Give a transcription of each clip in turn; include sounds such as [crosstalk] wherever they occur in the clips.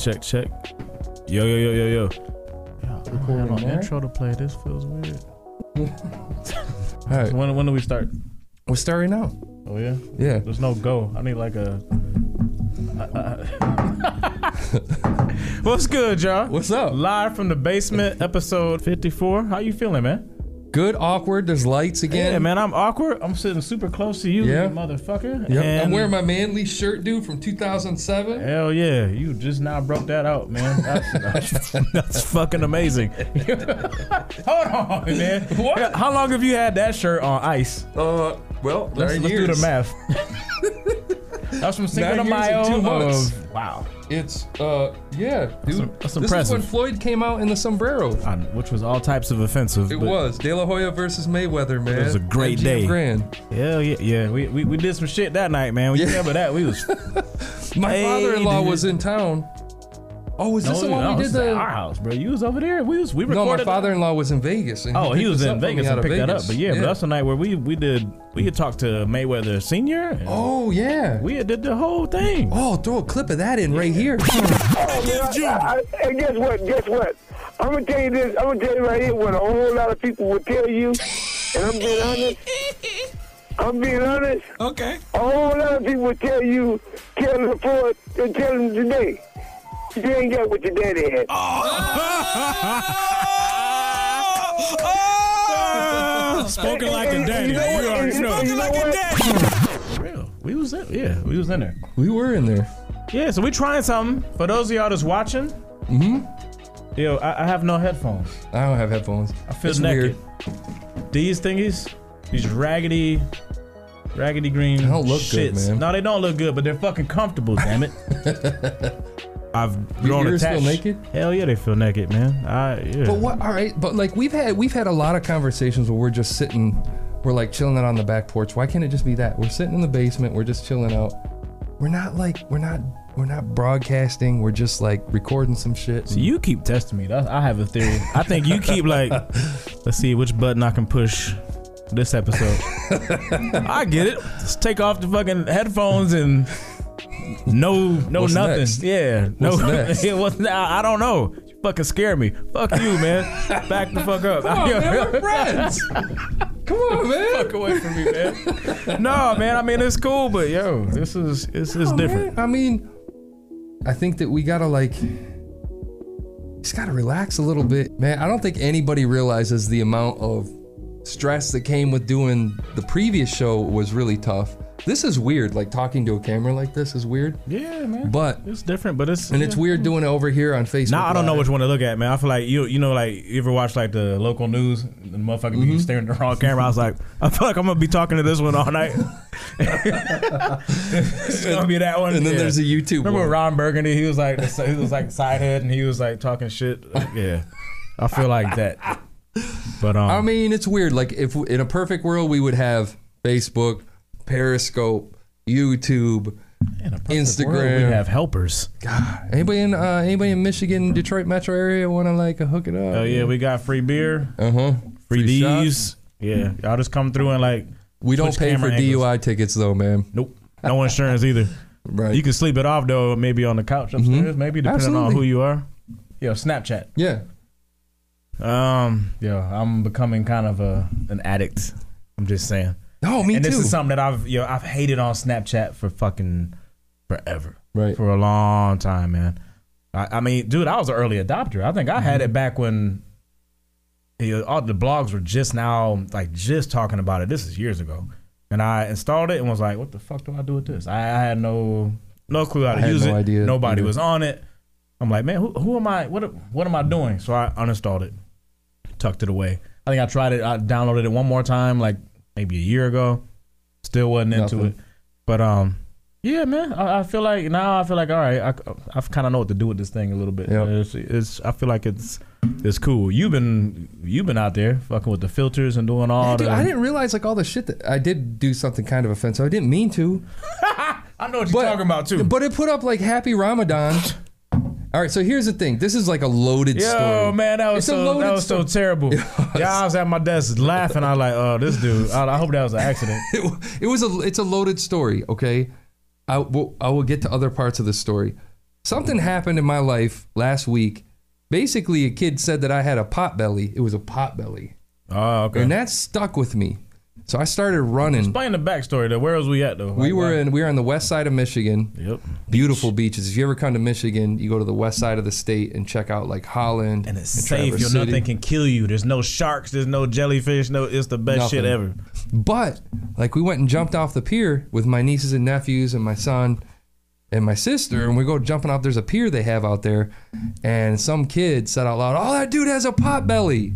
check, check, check. Yo, yo, yo, yo, yo. Yeah, I Recording don't have there? an intro to play. This feels weird. [laughs] All right, When, when do we start? we're starting now. Oh yeah. Yeah. There's no go. I need like a. [laughs] [laughs] What's good, y'all? What's up? Live from the basement, episode 54. How you feeling, man? Good, awkward. There's lights again. Yeah, man. I'm awkward. I'm sitting super close to you, Yeah. you motherfucker. Yep. I'm wearing my manly shirt, dude, from 2007. Hell yeah, you just now broke that out, man. That's, [laughs] that's, that's fucking amazing. [laughs] Hold on, man. What? How long have you had that shirt on ice? Uh, well, Let's, let's do the math. [laughs] That's from Cinco de Nine years Mayo. and two months. of- wow. It's uh, yeah, dude. that's this impressive. is when Floyd came out in the sombrero. Uh, Which was all types of offensive. It but was De La Hoya versus Mayweather, man. It was a great MGM day. Grand. Hell yeah, yeah. We, we, we did some shit that night, man. We Yeah. remember that. We was [laughs] My Hey, father-in-law dude. was in town. Oh, was this the one no, we did the? our house, bro. You was over there. We was we No, my father-in-law was in Vegas. And Oh, he picked was us in up for me Vegas out and of picked that up. Vegas. But yeah, but that's the night where we we did we had talked to Mayweather Senior. and Oh yeah. We had did the whole thing. Oh, throw a clip of that in right here. Man, I, I, and guess what? Guess what? I'm gonna tell you this. I'm gonna tell you right here what a whole lot of people will tell you, and I'm being honest. I'm being honest. Okay. A whole lot of people will tell you, tell them before, and tell them today. You ain't got what your daddy had. [laughs] Spoken like a And- daddy. and you know what? You already And- know. and you know what? Real. We was in. Yeah, we was in there. We were in there. Yeah, so we trying something. For those of y'all that's watching, Mm-hmm. yo, I, I have no headphones. I don't have headphones. I feel It's naked. weird. These thingies, these raggedy, raggedy green. They don't look good, man. No, they don't look good, but they're fucking comfortable. Damn it. [laughs] I've Your grown ears feel naked? Hell yeah, they feel naked, man. I yeah. But what? All right. But like we've had we've had a lot of conversations where we're just sitting, we're like chilling out on the back porch. Why can't it just be that? We're sitting in the basement. We're just chilling out. We're not like we're not we're not broadcasting. We're just like recording some shit. So you keep testing me. I have a theory. I think you keep like, [laughs] let's see which button I can push this episode. [laughs] I get it. Just take off the fucking headphones and no, no What's nothing. next? Yeah, no. What's [laughs] next? it was. I, I don't know. You fucking scare me. Fuck you, man. Back the fuck up. Come on, man, we're [laughs] friends. Come on, man. Fuck away from me, man. no, man. I mean, it's cool, but yo, this is this is Oh, different. man. I mean, I think that we gotta like, just gotta relax a little bit, man. I don't think anybody realizes the amount of stress that came with doing the previous show was really tough. This is weird, like talking to a camera like this is weird, Yeah, man. but it's different, but it's and it's weird doing it over here on Facebook. Now I don't know which one to look at, man. I feel like you, you know, like you ever watch like the local news, the motherfucker Mm-hmm. be staring at the wrong camera. I was like, I feel like I'm gonna be talking to this one all night. [laughs] [laughs] it's gonna be that one. And then yeah. there's a YouTube. Remember one. Ron Burgundy? He was like, he was like side head, and he was like talking shit. Yeah, I feel like that. But um, I mean, it's weird. Like if in a perfect world we would have Facebook, Periscope, YouTube. in Instagram. world, we have helpers. God, anybody in uh, anybody in Michigan, Detroit metro area want to like hook it up? Oh yeah, we got free beer, Uh huh. free, Free D's. Yeah, y'all just come through and like, We don't pay for angles. DUI tickets though, man. nope, no insurance either. [laughs] Right. You can sleep it off though, maybe on the couch upstairs, maybe depending on who you are. Yo, Snapchat. yeah. Um, yo, I'm becoming kind of a an addict. I'm just saying. No, me too. and too. this is something that I've yo I've hated on Snapchat for fucking forever. right. For a long time, man. I, I mean, dude, I was an early adopter. I think I had mm-hmm. it back when you know, all the blogs were just now like just talking about it. This is years ago. And I installed it and was like, what the fuck do I do with this? I, I had no no clue how I to had use no it. idea Nobody either. was on it. I'm like, man, who, who am I? What what am I doing? So I uninstalled it, tucked it away. I think I tried it. I downloaded it one more time, like maybe a year ago. Still wasn't into Nothing. it. But um, yeah, man. I, I feel like now I feel like all right. I I kind of know what to do with this thing a little bit. Yep. It's, it's I feel like it's it's cool. You've been you've been out there fucking with the filters and doing all Yeah, dude, the. I didn't realize like all the shit that I did do something kind of offensive. I didn't mean to. [laughs] I know what you're But- talking about too. But it put up like Happy Ramadan. All right, so here's the thing. This is like a loaded Yo, story. man, that was It's a so that was so story. terrible. It Yeah, I was at my desk laughing. I was like, oh, this dude. I, I hope that was an accident. [laughs] It, it was a it's a loaded story. Okay, I will I will get to other parts of the story. something happened in my life last week. Basically, a kid said that I had a pot belly. It was a pot belly, Oh, okay. and that stuck with me. So I started running. Explain the backstory though. Where was we at though? We Like, were in we were on the west side of Michigan. Yep. Beautiful beaches. If you ever come to Michigan, you go to the west side of the state and check out like Holland And it's and safe. Nothing can kill you. There's no sharks. There's no jellyfish. No, it's the best shit ever. But like we went and jumped off the pier with my nieces and nephews and my son and my sister, and we go jumping off. There's a pier they have out there, and some kid said out loud, "Oh, that dude has a pot belly."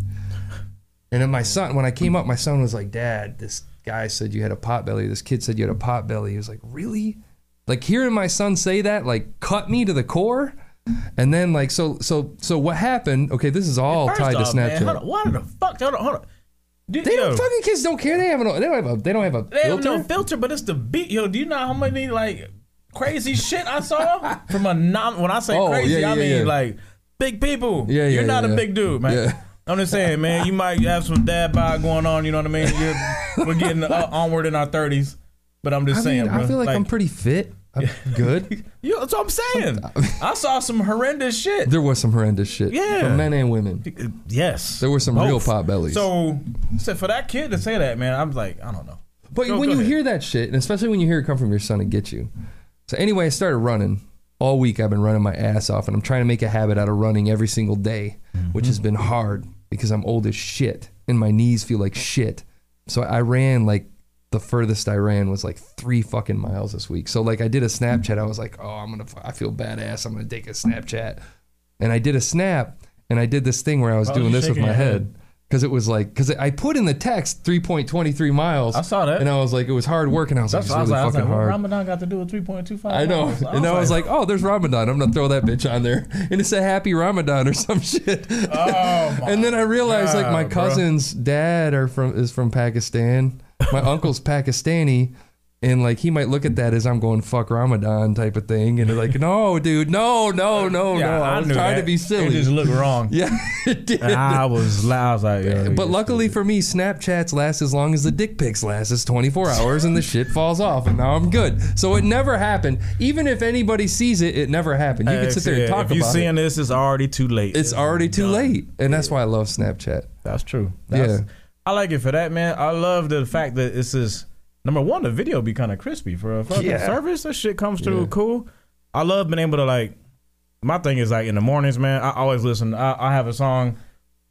And then my son, when I came up, my son was like, "Dad, this guy said you had a pot belly. This kid said you had a pot belly." He was like, "Really?" Like hearing my son say that, like cut me to the core. And then like so so so what happened? Okay, this is all First tied to off, man, Snapchat. hold on. Why the fuck? Hold on. Hold on. Dude, They don't fucking kids don't care. They have no. They don't have a. They don't have a They have filter. no filter, but it's the beat. Yo, do you know how many like crazy shit I saw [laughs] from a non? When I say Oh, crazy, yeah, I mean yeah. like big people. Yeah, yeah, You're not yeah. a big dude, man. I'm just saying, man. You might have some dad bod going on. You know what I mean? You're, we're getting uh, [laughs] onward in our 30s, but I'm just I saying, mean, bro. I feel like, I'm pretty fit. I'm [laughs] good. You, that's what I'm saying. [laughs] I saw some horrendous shit. There was some horrendous shit. Yeah. For men and women. Yes. There were some real Both. pot bellies. So, so for that kid to say that, man, I'm like, I don't know. But Go- when go you ahead. hear that shit, and especially when you hear it come from your son, it gets you. So anyway, I started running. All week I've been running my ass off, and I'm trying to make a habit out of running every single day, which has been hard because I'm old as shit and my knees feel like shit. So I ran like the furthest I ran was like three fucking miles this week. So like I did a Snapchat. I was like, oh, I'm gonna, I feel badass. I'm gonna take a Snapchat, and I did a snap, and I did this thing where I was was doing this with my head head? Because it was like because I put in the text 3.23 miles. I saw that. And I was like, it was hard work, and I was That's like, it's really. I was fucking like, hard. Ramadan got to do with 3.25? I know. miles? and I was like, oh, there's Ramadan. I'm gonna throw that bitch on there, [laughs] and it's a happy Ramadan or [laughs] some shit. oh my. and then I realized like my God, bro. cousin's dad are from is from Pakistan. My uncle's Pakistani. And like he might look at that as I'm going fuck Ramadan type of thing, and like, no, dude, no, no, no, Yeah, no. I, was knew trying that. to be It silly. just looked wrong. [laughs] yeah, it did. And I was loud. I was like, yo, But luckily for me, Snapchats last as long as the dick pics last. It's 24 hours and the shit falls off, and now I'm good. So it never happened. Even if anybody sees it, it never happened. You can sit there and Yeah, talk If you about seeing it. this, it's already too late. It's already too late, and that's why I love Snapchat. That's true. That's, Yeah. I like it for that, man. I love the fact that this is number one. The video be kind of crispy for a fucking Yeah. service. That shit comes through Yeah. cool. I love being able to like. My thing is like in the mornings, man. I always listen. I, I have a song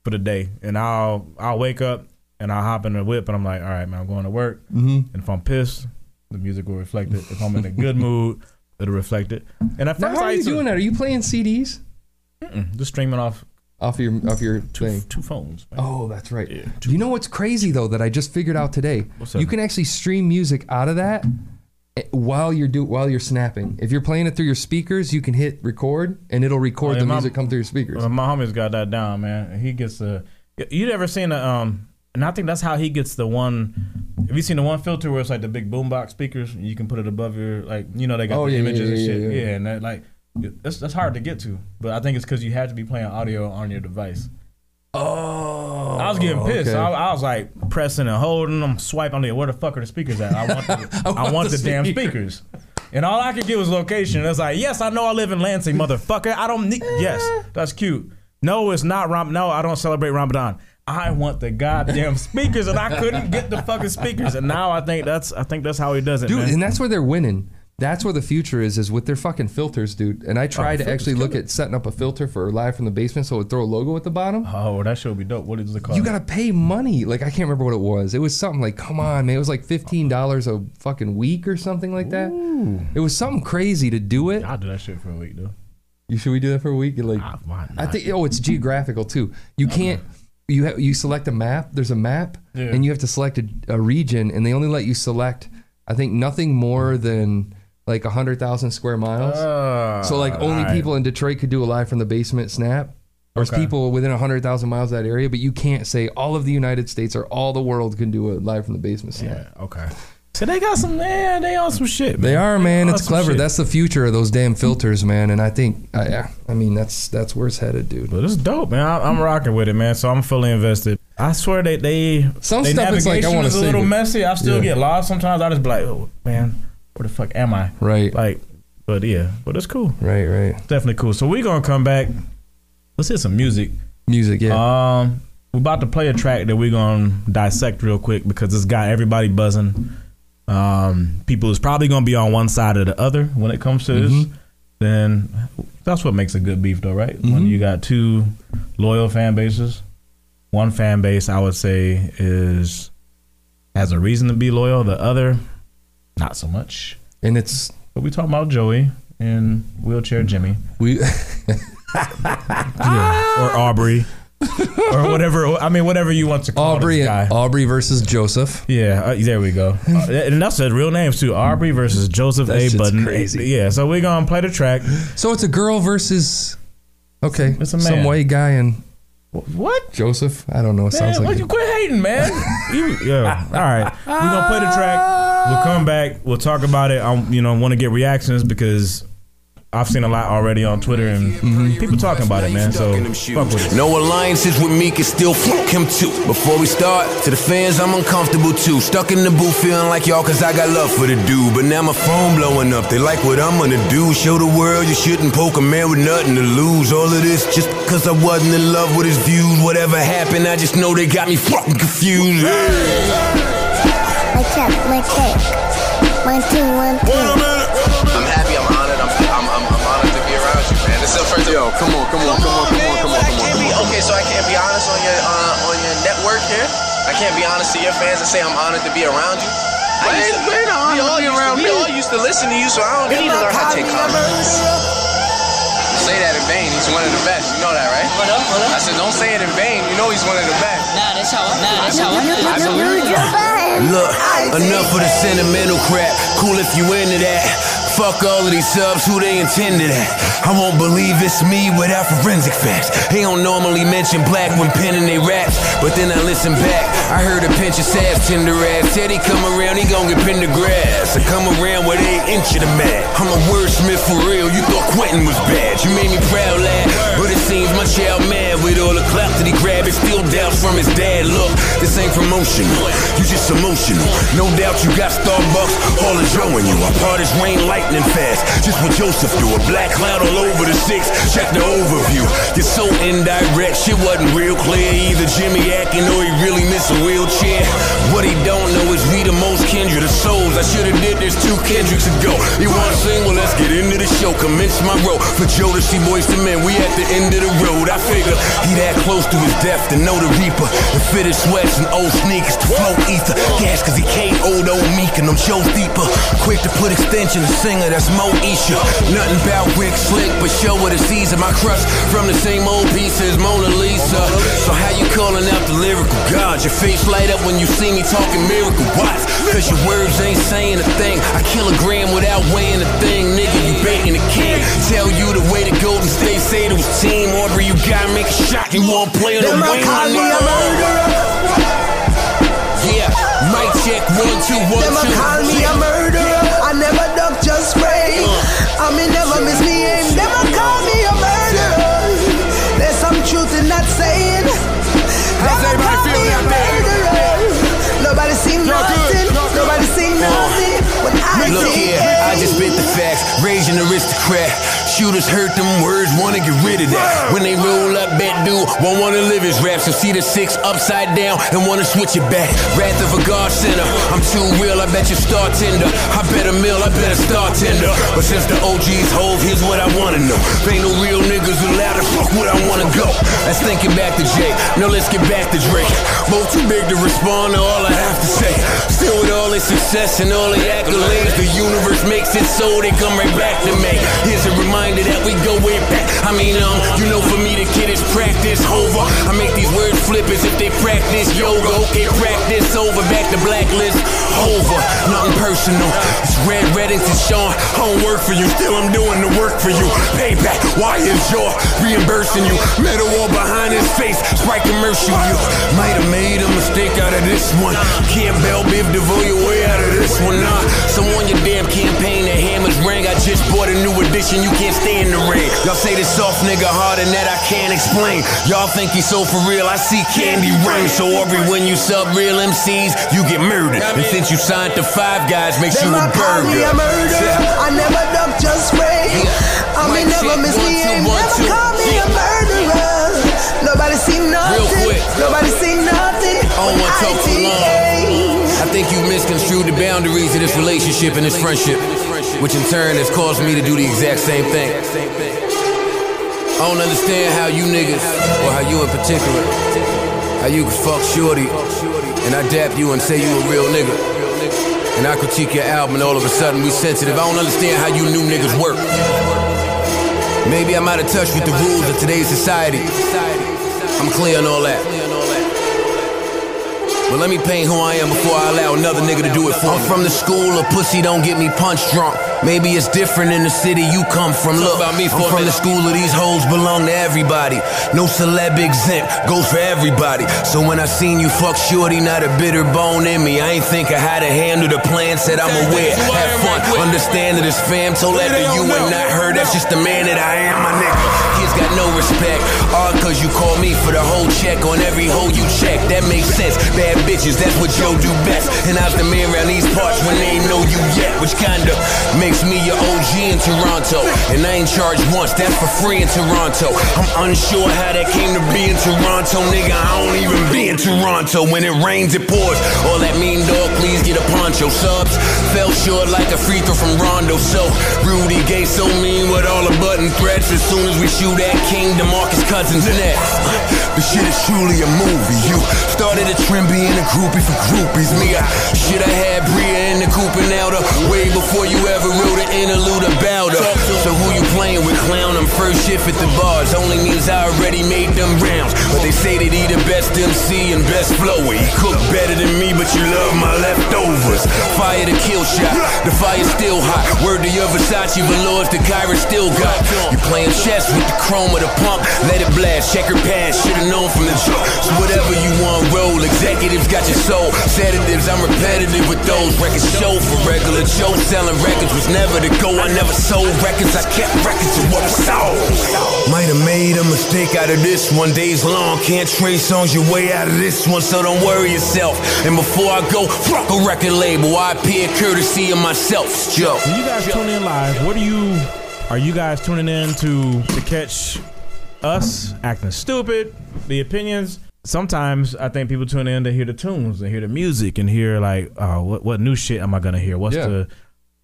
for the day, and I'll I'll wake up and I'll hop in the whip, and I'm like, all right, man, I'm going to work. Mm-hmm. And if I'm pissed, the music will reflect it. If I'm in a good mood, it'll reflect it. And at Now, first, how I are you to- doing that? Are you playing CDs just streaming off off your off your two, thing? two phones. Man. Oh, that's right. Yeah, Do you know what's crazy though that I just figured out today? What's that? You can actually stream music out of that eh, while you're do while you're snapping. If you're playing it through your speakers, you can hit record and it'll record Oh, yeah, the my- music come through your speakers. Well, my homie's got that down, man. He gets the. You ever seen the um? And I think that's how he gets the one. Have you seen the one filter where it's like the big boombox speakers? You can put it above your like. You know they got Oh, the yeah, yeah, images and yeah, shit. yeah, Yeah, yeah. and that like. That's, that's hard to get to, but I think it's because you have to be playing audio on your device. Oh, I was getting pissed. okay. I, I was like pressing and holding. I'm swiping. I'm like, where the fuck are the speakers at? I want the, [laughs] I want, the, damn speaker. speakers. And all I could get was location. It's like, yes, I know I live in Lansing, motherfucker. I don't need. Yes, that's cute. No, it's not Ram. No, I don't celebrate Ramadan. I want the goddamn speakers, and I couldn't get the fucking speakers. And now I think that's I think that's how he does it, dude, man. and that's where they're winning. That's where the future is, is with their fucking filters, dude. And I tried to actually look at setting up a filter for live from the basement, so it would throw a logo at the bottom. oh, that should be dope. What is it called? You gotta pay money. Like I can't remember what it was. It was something like, come on, man. It was like fifteen dollars a fucking week or something like that. It was something crazy to do it. I'll do that shit for a week, though. You should we do that for a week? You're like, Ah, I think. Oh, it's geographical too. You can't. You ha- you select a map. There's a map, Yeah. and you have to select a, a region, and they only let you select. I think nothing more than like hundred thousand square miles. Uh, so like only alright. people in Detroit could do a live from the basement snap. There's Okay. people within hundred thousand miles of that area, but you can't say all of the United States or all the world can do a live from the basement snap. Yeah. Okay. So they got some man. They on some shit. Man. They are, man. It's clever. shit. That's the future of those damn filters, man. And I think, I, yeah, I mean, that's that's where it's headed, dude. But it's dope, man. I, I'm rocking with it, man. So I'm fully invested. I swear they they Some they stuff is like, I is a little it. messy. I still Yeah. get lost sometimes. I just be like, oh man, where the fuck am I? Right. Like But yeah, but it's cool. Right, right. Definitely cool. So we're gonna come back. Let's hear some music. Music, yeah. Um, we're about to play a track that we're gonna dissect real quick because it's got everybody buzzing. Um, people is probably gonna be on one side or the other when it comes to this. Mm-hmm. Then that's what makes a good beef, though, right? When Mhm. you got two loyal fan bases. One fan base, I would say, is has a reason to be loyal. The other, not so much. and it's But we talk about Joey and wheelchair Jimmy we [laughs] or Aubrey or whatever. I mean, whatever you want to call Aubrey this guy. Aubrey versus Joseph. Yeah, uh, there we go. [laughs] Uh, and that's the real names too. Aubrey versus Joseph That A. Budden. crazy. Yeah, so we're gonna play the track. So it's a girl versus okay, It's a man. some white guy and What? Joseph. I don't know. It sounds Man, why like you quit hating, man? [laughs] you, yeah. All right. We're gonna play the track. We'll come back. We'll talk about it. I, you know, want to get reactions because I've seen a lot already on Twitter and mm-hmm. people talking about it, man. So fuck with it. No alliances with me can still fuck him too. Before we start, to the fans, I'm uncomfortable too. Stuck in the booth feeling like y'all, cause I got love for the dude. But now my phone blowing up, they like what I'm gonna do. Show the world you shouldn't poke a man with nothing to lose. All of this just cause I wasn't in love with his views. Whatever happened, I just know they got me fucking confused. My check, my check. One, two, one, two. I'm happy. I'm honored. I'm, I'm, I'm, I'm honored to be around you, man. This is the first time. Yo, come on, come on, come on, come on, come on, I come on. can't be okay. So I can't be honest on your uh, on your network here. I can't be honest to your fans and say I'm honored to be around you. I Wait, used to- wait, I'm we all honored to be around we me. all used to listen to you, so I don't need to learn how to take compliments. Say that in vain. He's one of the best. You know that, right? What up? What I said, don't say it in vain. You know he's one of the best. Nah, that's how. Nah, that's how. I believe you. Look, enough of the sentimental crap. Cool if you into that. Fuck all of these subs, who they intended at. I won't believe it's me without forensic facts. They don't normally mention black when penning they raps. But then I listen back. I heard a pinch of sass, tender ass. Said he come around, he gon' get pinned to grass. I come around with eight inch of the mat. I'm a wordsmith for real. You thought Quentin was bad. You made me proud, lad. But it my child mad with all the clout that he grabbed. It still doubts from his dad. Look, this ain't promotional, You just emotional. No doubt you got Starbucks, all Joe in you. I part as rain lightning fast. Just what Joseph do. A black cloud all over the six. Check the overview. You're so indirect. Shit wasn't real clear. Either Jimmy acting or he really miss a wheelchair. What he don't know is we the most kindred of souls. I should have did this two Kendricks ago. You want to sing? Well, let's get into the show. Commence my role. For Joe to see boys to men, we at the end of the road. I figure he that close to his death to know the reaper. And fit his sweats and old sneakers to float ether. Gas cause he can't old old meek and I'm Joe deeper. Quick to put extension to singer, that's Mo Isha. Nothing about Rick Slick, but show what it sees in my crust from the same old piece as Mona Lisa. So how you calling out the lyrical gods? Your face light up when you see me talking miracle watts. Cause your words ain't saying a thing. I kill a gram without weighing a thing, nigga. You baiting a kid. Tell you the way to Golden State say to his team. Aubrey, you gotta make a shot. You won't play on the wing, nigga. Yeah, mic check one two one Them two. call me a murderer. I never duck, just spray. Uh. I mean, never miss me Look here, I just spit the facts. Raging aristocrat. Shooters hurt them words, wanna get rid of that. When they roll up, bet dude won't wanna live his rap. So see the six upside down and wanna switch it back. Wrath of a God sinner. I'm too real, I bet you star tender. I bet a mill, I bet a star tender. But since the OG's hold, here's what I wanna know. Ain't no real niggas allowed to fuck where I wanna go. That's thinking back to Jay. Now let's get back to Drake. Both too big to respond to all I have to say. Still with all his success and all the accolades, the universe makes it so they come right back to me. Here's a reminder that we go way back. I mean, um, you know, for me, the kid is practice over. I make these words flip as if they practice yoga. Okay, practice over, back to blacklist. Over, nothing personal. It's Red Reddington, Sean. I don't work for you, still I'm doing the work for you. Payback, why is your reimbursing you? Metal wall behind his face, Sprite commercial. You might have made a mistake out of this one. Can't Bell Biv DeVoe your way out of this one, nah. So on your damn campaign, the hammers rang. I just bought a new condition, you can't stay in the rain. Y'all say this soft nigga hard and that I can't explain. Y'all think he's so for real, I see candy rain. So every when you sub real MCs, you get murdered. And since you signed to Five Guys, makes Them you a a call me a murderer. I never duck, just spray. I Mic mean, never check, miss one, me. two, one, never two. call me a murderer. Nobody see nothing. quick. Nobody see nothing. I don't wanna talk too long. I think you misconstrued the boundaries of this relationship and this friendship, which in turn has caused me to do the exact same thing. I don't understand how you niggas, or how you in particular, how you can fuck shorty, and I dap you and say you a real nigga. And I critique your album and all of a sudden we sensitive. I don't understand how you new niggas work. Maybe I'm out of touch with the rules of today's society. I'm clear on all that. But let me paint who I am before I allow another nigga to do it for me. I'm from the school of pussy don't get me punch drunk. Maybe it's different in the city you come from. Look, I'm from the school of these hoes belong to everybody. No celeb exempt, goes for everybody. So when I seen you fuck shorty, not a bitter bone in me. I ain't think of how to handle the plan, said I'm aware. Have fun, understand that it's fam, told that to you and not her. That's just the man that I am, my nigga. Got no respect. All cause you call me for the whole check on every hole you check. That makes sense. Bad bitches, that's what Joe do best. And I was the man around these parts when they ain't know you yet. Which kinda makes me your OG in Toronto. And I ain't charged once, that's for free in Toronto. I'm unsure how that came to be in Toronto, nigga. I don't even be in Toronto. When it rains, it pours. All that mean dog, please get a poncho. Subs fell short like a free throw from Rondo. So Rudy Gay so mean with all the button threats. As soon as we shoot at King DeMarcus Cousins next. Shit is truly a movie. You started a trend being a groupie for groupies. Me, I should have had Bria in the coop and outer way before you ever wrote an interlude about her. So who you playing with, clown? I'm first shift at the bars. Only means I already made them rounds. But they say that he the best MC and best flower. He cook better than me, but you love my leftovers. Fire the kill shot. The fire's still hot. Word to your Versace velours, the Kyra still got. You playing chess with the chrome of the pump. Let it blast. Check her pass. Should've known from the jump. So whatever you want, roll. Executives got your soul. Sedatives, I'm repetitive with those records. Show for regular Joe selling records was never the goal. I never sold records. I kept records of what was sold. Might have made a mistake out of this one. Days long, can't trace songs your way out of this one. So don't worry yourself. And before I go, fuck a record label. I appear courtesy of myself. Joe. When you guys tune in live, what do you are you guys tuning in to to catch us acting stupid, the opinions? Sometimes I think people tune in to hear the tunes and hear the music and hear like, oh, what what new shit am I gonna hear? What's Yeah. the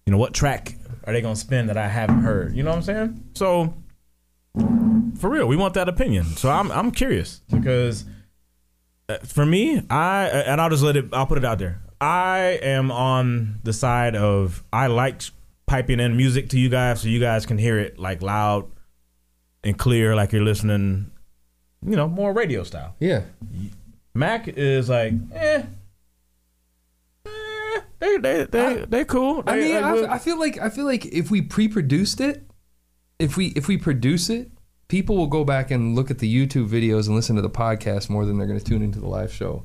you know, what track are they gonna spin that I haven't heard? You know what I'm saying? So for real, we want that opinion. So I'm I'm curious because uh, for me, I and I'll just let it. I'll put it out there. I am on the side of I like piping in music to you guys so you guys can hear it like loud and clear, like you're listening. You know, more radio style. Yeah. Mac is like, eh. eh, They they they they cool. I mean, they I. I feel like I feel like if we pre-produced it, if we if we produce it, people will go back and look at the YouTube videos and listen to the podcast more than they're going to tune into the live show.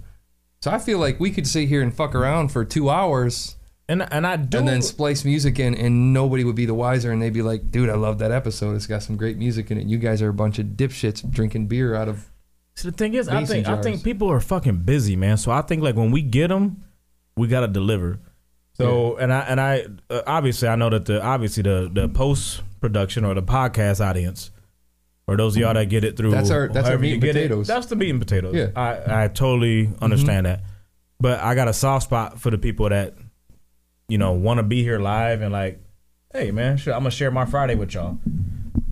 So I feel like we could sit here and fuck around for two hours and and I do and then splice music in, and nobody would be the wiser, and they'd be like, "Dude, I love that episode. It's got some great music in it. You guys are a bunch of dipshits drinking beer out of." See, the thing is, I think I think people are fucking busy, man. So I think like when we get them, we gotta deliver. So and I and I uh, obviously I know that the obviously the the post production or the podcast audience or those of y'all that get it through That's our- that's our meat and it, potatoes. that's the meat and potatoes. Yeah. I I totally understand that, but I got a soft spot for the people that you know want to be here live and like, hey man, sure, I'm gonna share my Friday with y'all.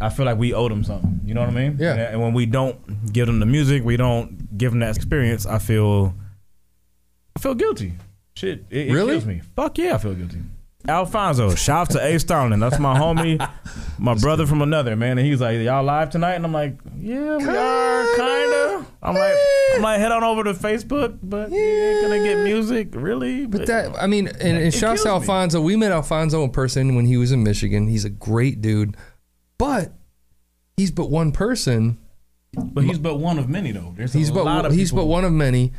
I feel like we owe them something. You know what I mean? Yeah. And, when we don't give them the music, we don't give them that experience. I feel, I feel guilty. Shit, it, it Really? kills me. Fuck yeah, I feel guilty. Alfonso, shout out to A Starling. That's my homie, my brother from another man. And he's like, "Y'all live tonight?" And I'm like, "Yeah, we are, kinda." I'm like, I'm like, head on over to Facebook, but you ain't gonna get music, really. But that, I mean, and, and It shouts to kills me. Alfonso. We met Alfonso in person when he was in Michigan. He's a great dude, but he's but one person. but he's but one of many though. There's He's a but lot of he's but one of many.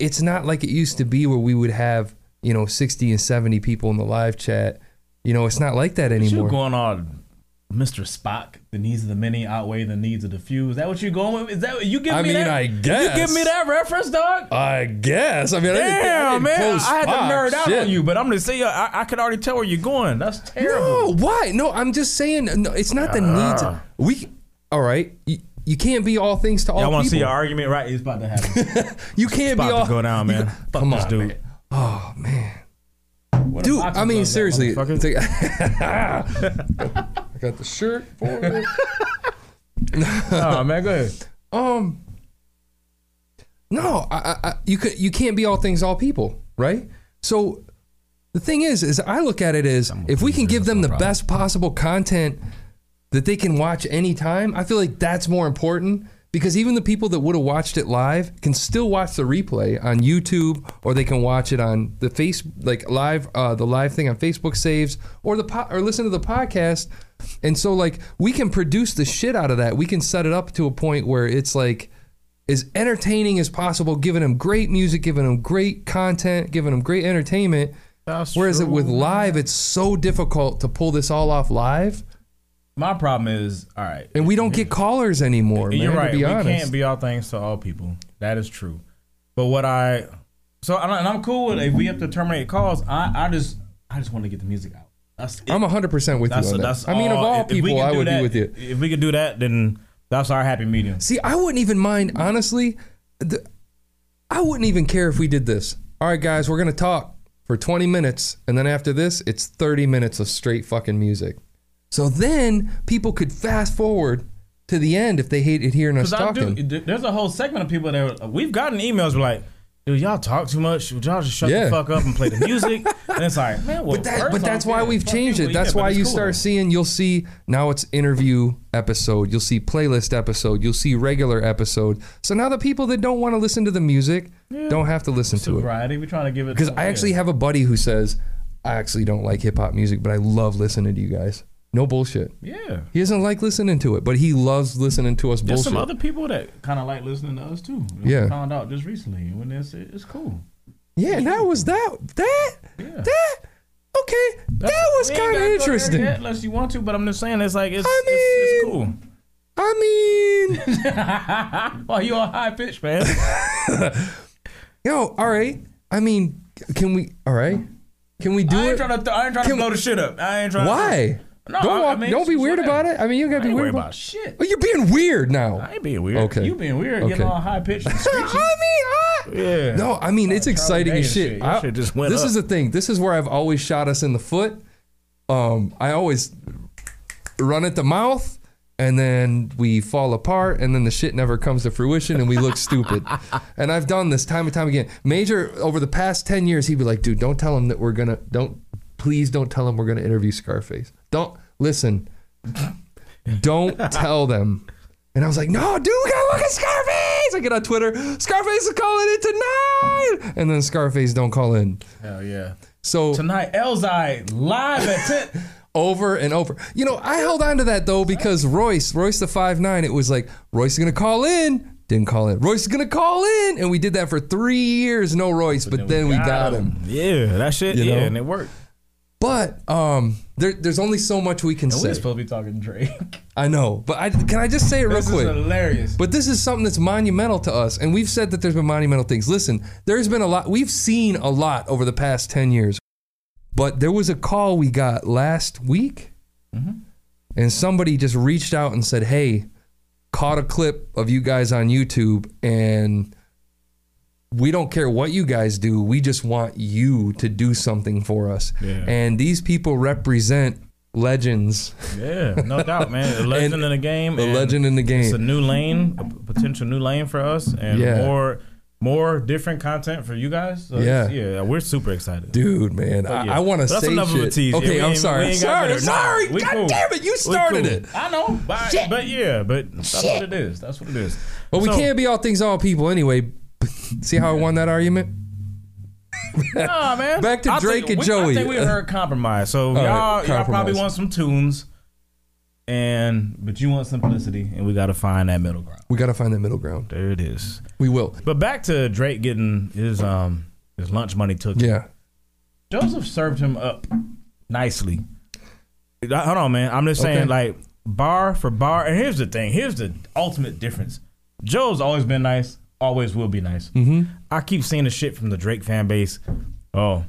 It's not like it used to be where we would have you know sixty and seventy people in the live chat. You know, it's not like that anymore. going on Mr. Spock, the needs of the many outweigh the needs of the few. Is that what you're going with? Is that you give I me mean, that? I You give me that reference, dog? I guess. I mean, I didn't, I Damn, didn't man. I had to nerd out Shit. on you, but I'm just saying, I, I could already tell where you're going. That's terrible. No, why? No, I'm just saying. No, it's not the needs. Ah. We. All right. You, you can't be all things to all Y'all want to see your argument, right? It's about to happen. [laughs] you can't be about all. to go down, man. Fuck Come this on, dude. man. Oh. What Dude, I mean, seriously. motherfucker. [laughs] I got the shirt for it. [laughs] oh man, go ahead. Um, no, I, I, I, you could, you can't be all things, all people, right? So, the thing is, is I look at it as if we can give them the best possible content that they can watch anytime. I feel like that's more important because even the people that would have watched it live can still watch the replay on YouTube, or they can watch it on the face, like live, uh, the live thing on Facebook saves, or the po- or listen to the podcast. And so, like, we can produce the shit out of that. We can set it up to a point where it's like as entertaining as possible, giving them great music, giving them great content, giving them great entertainment. That's Whereas it true, with live, it's so difficult to pull this all off live, My problem is, all right. and we don't get callers anymore. Man, You're right. To be we honest, can't be all things to all people. That is true. But what I so and I'm- and I'm cool with if we have to terminate calls. I I just I just want to get the music out. That's it. I'm 100 percent with you on that. that's I mean, of all if people, can I would that, be with you. If we could do that, then that's our happy medium. See, I wouldn't even mind, honestly. The, I wouldn't even care if we did this. All right, guys, we're gonna talk for 20 minutes, and then after this, it's 30 minutes of straight fucking music. So then people could fast forward to the end if they hated hearing us talking. do. There's a whole segment of people that we've gotten emails like, "Dude, y'all talk too much. Would y'all just shut Yeah. the fuck up and play the music?" [laughs] and it's like, man, well, But, that, but that's why we've changed it. That's yeah, why you cool, start seeing. You'll see now it's interview episode. You'll see playlist episode. You'll see regular episode. So now the people that don't want to listen to the music don't have to listen to it. variety. We're trying to give it Because I actually have a buddy who says, I actually don't like hip hop music, but I love listening to you guys. No bullshit. yeah. He doesn't like listening to it, but he loves listening to us bullshit. There's bullshit. some other people that kind of like listening to us too. Yeah. we found out just recently when it's it's cool. yeah, and that was that. That. Yeah. That. Okay. that was We ain't kind of gotta go there interesting. yet unless you want to, but I'm just saying it's like it's I it's, it's cool. I mean, [laughs] Why you all high pitched, man. [laughs] yo, all right. I mean, can we, all right? Can we do I ain't it? trying to th- I ain't trying to blow the shit up. I ain't trying. To, Why? No, don't I- I mean, don't be weird whatever. about it. I mean, you gotta be weird about. about shit. Oh, you're being weird now. I ain't being weird. Okay. You being weird, Okay. getting all high pitched I mean, I, Yeah. No, I mean it's Charlie exciting as shit. shit. I- shit just went this up. is the thing. This is where I've always shot us in the foot. Um, I always run at the mouth, and then we fall apart, and then the shit never comes to fruition, and we look stupid. [laughs] And I've done this time and time again. Major over the past ten years, he'd be like, "Dude, don't tell him that we're gonna don't. Please don't tell him we're gonna interview Scarface. Don't listen. Don't [laughs] tell them." And I was like, no, dude, we gotta look at Scarface. I get on Twitter, Scarface is calling in tonight. And then Scarface don't call in. Hell yeah. So Tonight, Elzai live at 10. [laughs] over and over. You know, I held on to that though because Royce, Royce the five nine, it was like Royce is gonna call in. Didn't call in. Royce is gonna call in. And we did that for three years, no Royce, but then we got him. Yeah, that shit. You yeah, know? and it worked. But um there, there's only so much we can say. we're supposed to be talking Drake. I know. But I can I just say it real this quick? is hilarious. But this is something that's monumental to us. And we've said that there's been monumental things. Listen, there's been a lot, we've seen a lot over the past 10 years. But there was a call we got last week, and somebody just reached out and said, Hey, caught a clip of you guys on YouTube, and we don't care what you guys do. We just want you to do something for us. Yeah. And these people represent legends, yeah, no [laughs] doubt, man. A legend in the game. a legend in the game. It's a new lane, a potential new lane for us, and Yeah. more, more different content for you guys. So Yeah. yeah, we're super excited. Dude, man, I, yeah. I want to That's say enough of a shit. tease. Okay, we I'm sorry. we ain't sorry, better. Sorry. God cool. damn it, you started cool. it. I know, but, but yeah, but that's what it is. That's what it is. But we can't be all things, all people anyway. See how I won that argument? Nah, man. Back to I Drake think and we, Joey. I think we heard compromise. So right, y'all, y'all probably want some tunes, and but you want simplicity, and we got to find that middle ground. We got to find that middle ground. There it is. We will. But back to Drake getting his um his lunch money took. Yeah. Joseph served him up nicely Hold on, man. I'm just saying, Okay. like bar for bar. And here's the thing. Here's the ultimate difference. Joe's always been nice. Always will be nice. Mm-hmm. I keep seeing the shit from the Drake fan base. Oh,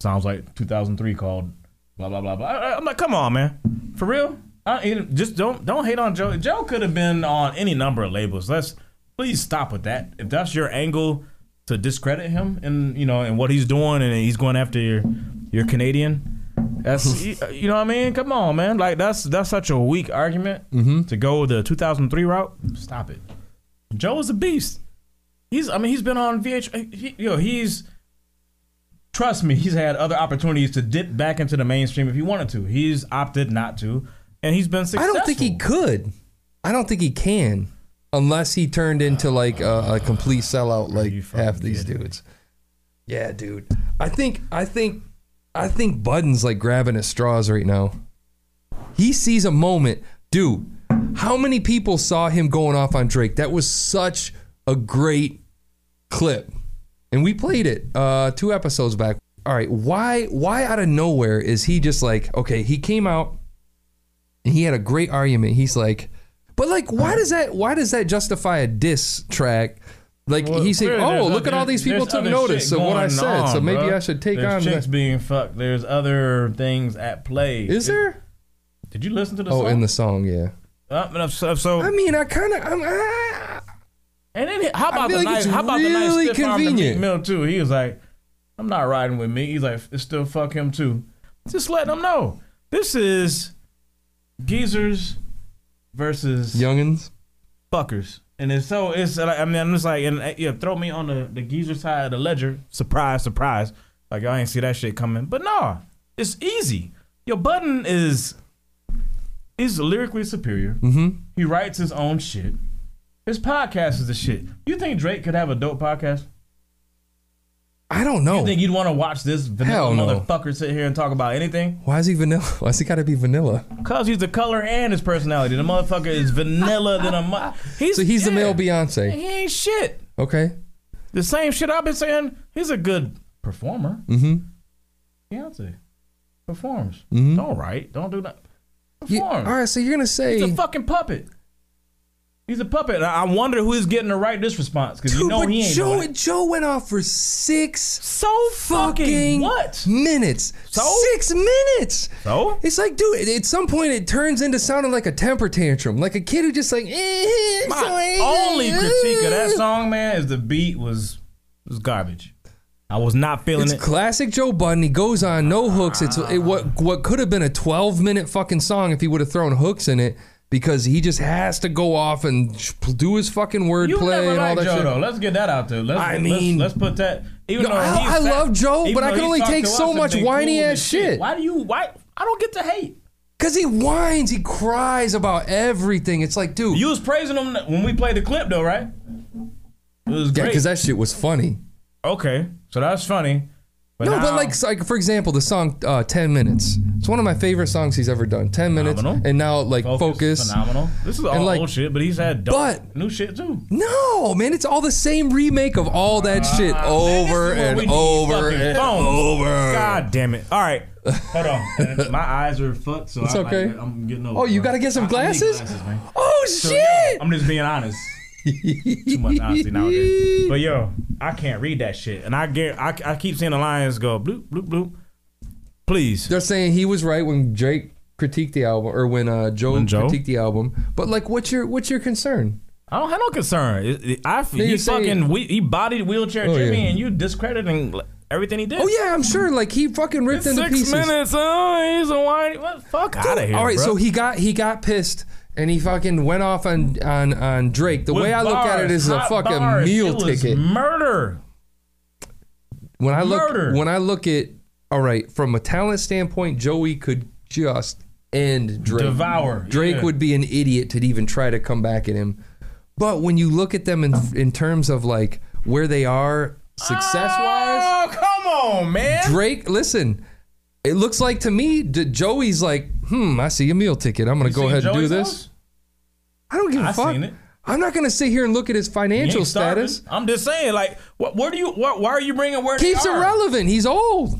sounds like 2003 called blah blah blah blah. I- I'm like, come on, man, for real. I, just don't don't hate on Joe. Joe could have been on any number of labels. Let's please stop with that. If that's your angle to discredit him and you know and what he's doing and he's going after your your Canadian. That's [laughs] you you know what I mean. Come on, man. Like that's that's such a weak argument to go the 2003 route. Stop it. Joe is a beast. He's I mean he's been on VH. He, know he's trust me. He's had other opportunities to dip back into the mainstream if he wanted to. He's opted not to, and he's been successful. I don't think he could. I don't think he can, unless he turned into like a, a complete sellout like half these dudes. Yeah, dude. I think I think I think Budden's like grabbing at straws right now. He sees a moment, dude. How many people saw him going off on Drake? That was such a great clip, and we played it uh, two episodes back. All right, why why out of nowhere is he just like okay? He came out and he had a great argument. He's like, but like, why does that why does that justify a diss track? Like Well, he said, oh, look at all these people took notice of what I said, so maybe bruh. I should take There's on. chicks The, being fucked. There's other things at play. is It- there? Did you listen to the Oh, song? in the song, yeah. Uh, so, so I mean, I kind of, I'm. Ah, and then how about the like nice? How about the nice stiff arm to Meek convenient. Mill too? He was like, "I'm not riding with me." He's like, "It's still fuck him too." Just letting them know this is geezers versus youngins. fuckers. And it's so it's like I mean I'm just like and uh, yeah throw me on the the geezer side of the ledger surprise surprise like I ain't see that shit coming but nah it's easy your Budden is is lyrically superior Mm-hmm. he writes his own shit his podcast is the shit you think Drake could have a dope podcast I don't know. you think you'd want to watch this vanilla no. motherfucker sit here and talk about anything Why is he vanilla? [laughs] Why's he got to be vanilla? cause he's the color and his personality the motherfucker is vanilla than a mo- [laughs] he's So he's the male Beyonce. he ain't shit Okay. The same shit I've been saying. He's a good performer. Mm-hmm. Beyonce performs. Mhm. Don't write. Don't do that. You- all right, so you're gonna say, He's a fucking puppet. He's a puppet. I wonder who's getting to write this response because you know he ain't Joe, doing it. Joe went off for six So fucking fucking what? minutes. So? Six minutes. So It's like, dude, at some point it turns into sounding like a temper tantrum, like a kid who just like. Eh, my sorry, only eh, critique of that eh. song, man, is the beat was was garbage. I was not feeling it. It's it. classic Joe Budden. He goes on no hooks. It's it, what what could have been a 12 minute fucking song if he would have thrown hooks in it because he just has to go off and do his fucking wordplay and all that Joe shit. though. Let's get that out there. Let's, I let's- mean- let's, put that. Even No, though I- I fat- love Joe, but I can only take so much whiny cool ass and shit. Why do you? Why? I don't get to hate. Cause he whines, he cries about everything. It's like, dude, You was praising him when we played the clip though, right? It was yeah, great. because that shit was funny. okay, so that's funny. But no, now, but like, like for example, the song uh, "10 Minutes." It's one of my favorite songs he's ever done. Ten minutes, Phenomenal. and now like focus. phenomenal. This is all And, like, old shit, but he's had but- new shit too. No, man, it's all the same remake of all that shit Ah, man, over what and over and phones. over. God damn it! All right, hold on. [laughs] My eyes are fucked, so It's I, okay. Like, I'm getting over. Oh, you gotta get some I- I glasses? man. Oh So, shit! yo, I'm just being honest. Too much honesty nowadays. [laughs] But yo, I can't read that shit, and I get I, I keep seeing the lines go bloop bloop bloop. Please, They're saying he was right when Drake critiqued the album, or when uh, Joe, When Joe? critiqued the album. But like, what's your what's your concern? I don't have no concern. It- it- I he saying- fucking we, he bodied wheelchair Oh, Jimmy, yeah. and you discrediting everything he did. Oh yeah, I'm sure. Like he fucking ripped into Six pieces. minutes. Oh, he's a whiny. What? Fuck out of here. All right, bro. so he got he got pissed and he fucking went off on on on Drake. The With way I look at it is a hot fucking bars. meal It was ticket. Murder. When I look murder. when I look at all right, from a talent standpoint, Joey could just end Drake. Devour. Drake Yeah. would be an idiot to even try to come back at him. But when you look at them in in terms of like where they are success wise, Oh, come on, man. Drake, listen, it looks like to me D- Joey's like, hmm, I see a meal ticket. I'm gonna You go seen ahead and do Joey's this. house? I don't give a I fuck. seen it. I'm not gonna sit here and look at his He financial starving. status. I'm just saying, like, what? Where do you? What, why are you bringing where Keeps they him are? relevant. He's old.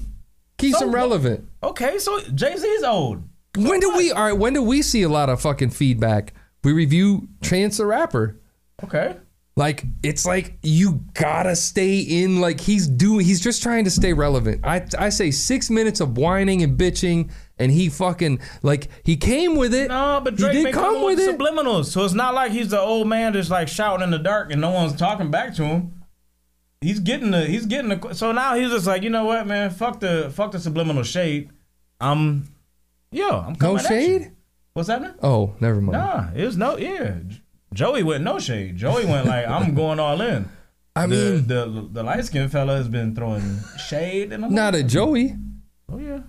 Keeps So him what- relevant. Okay, so Jay Z's old. When do we? All right. When do we see a lot of fucking feedback? We review Chance the Rapper. Okay. Like it's like you gotta stay in. Like he's doing. He's just trying to stay relevant. I I say six minutes of whining and bitching, and he fucking like he came with it. No, but he Drake did been come coming with with it. subliminals, so it's not like he's the old man just like shouting in the dark and no one's talking back to him. He's getting the he's getting the so now he's just like you know what man fuck the fuck the subliminal shade. I'm yo I'm No coming you. shade. What's happening? Oh, never mind. Nah, it was no yeah. Joey went no shade. Joey went like I'm [laughs] going all in. I the, mean, the the light skinned fella has been throwing shade and not a Joey. Oh yeah.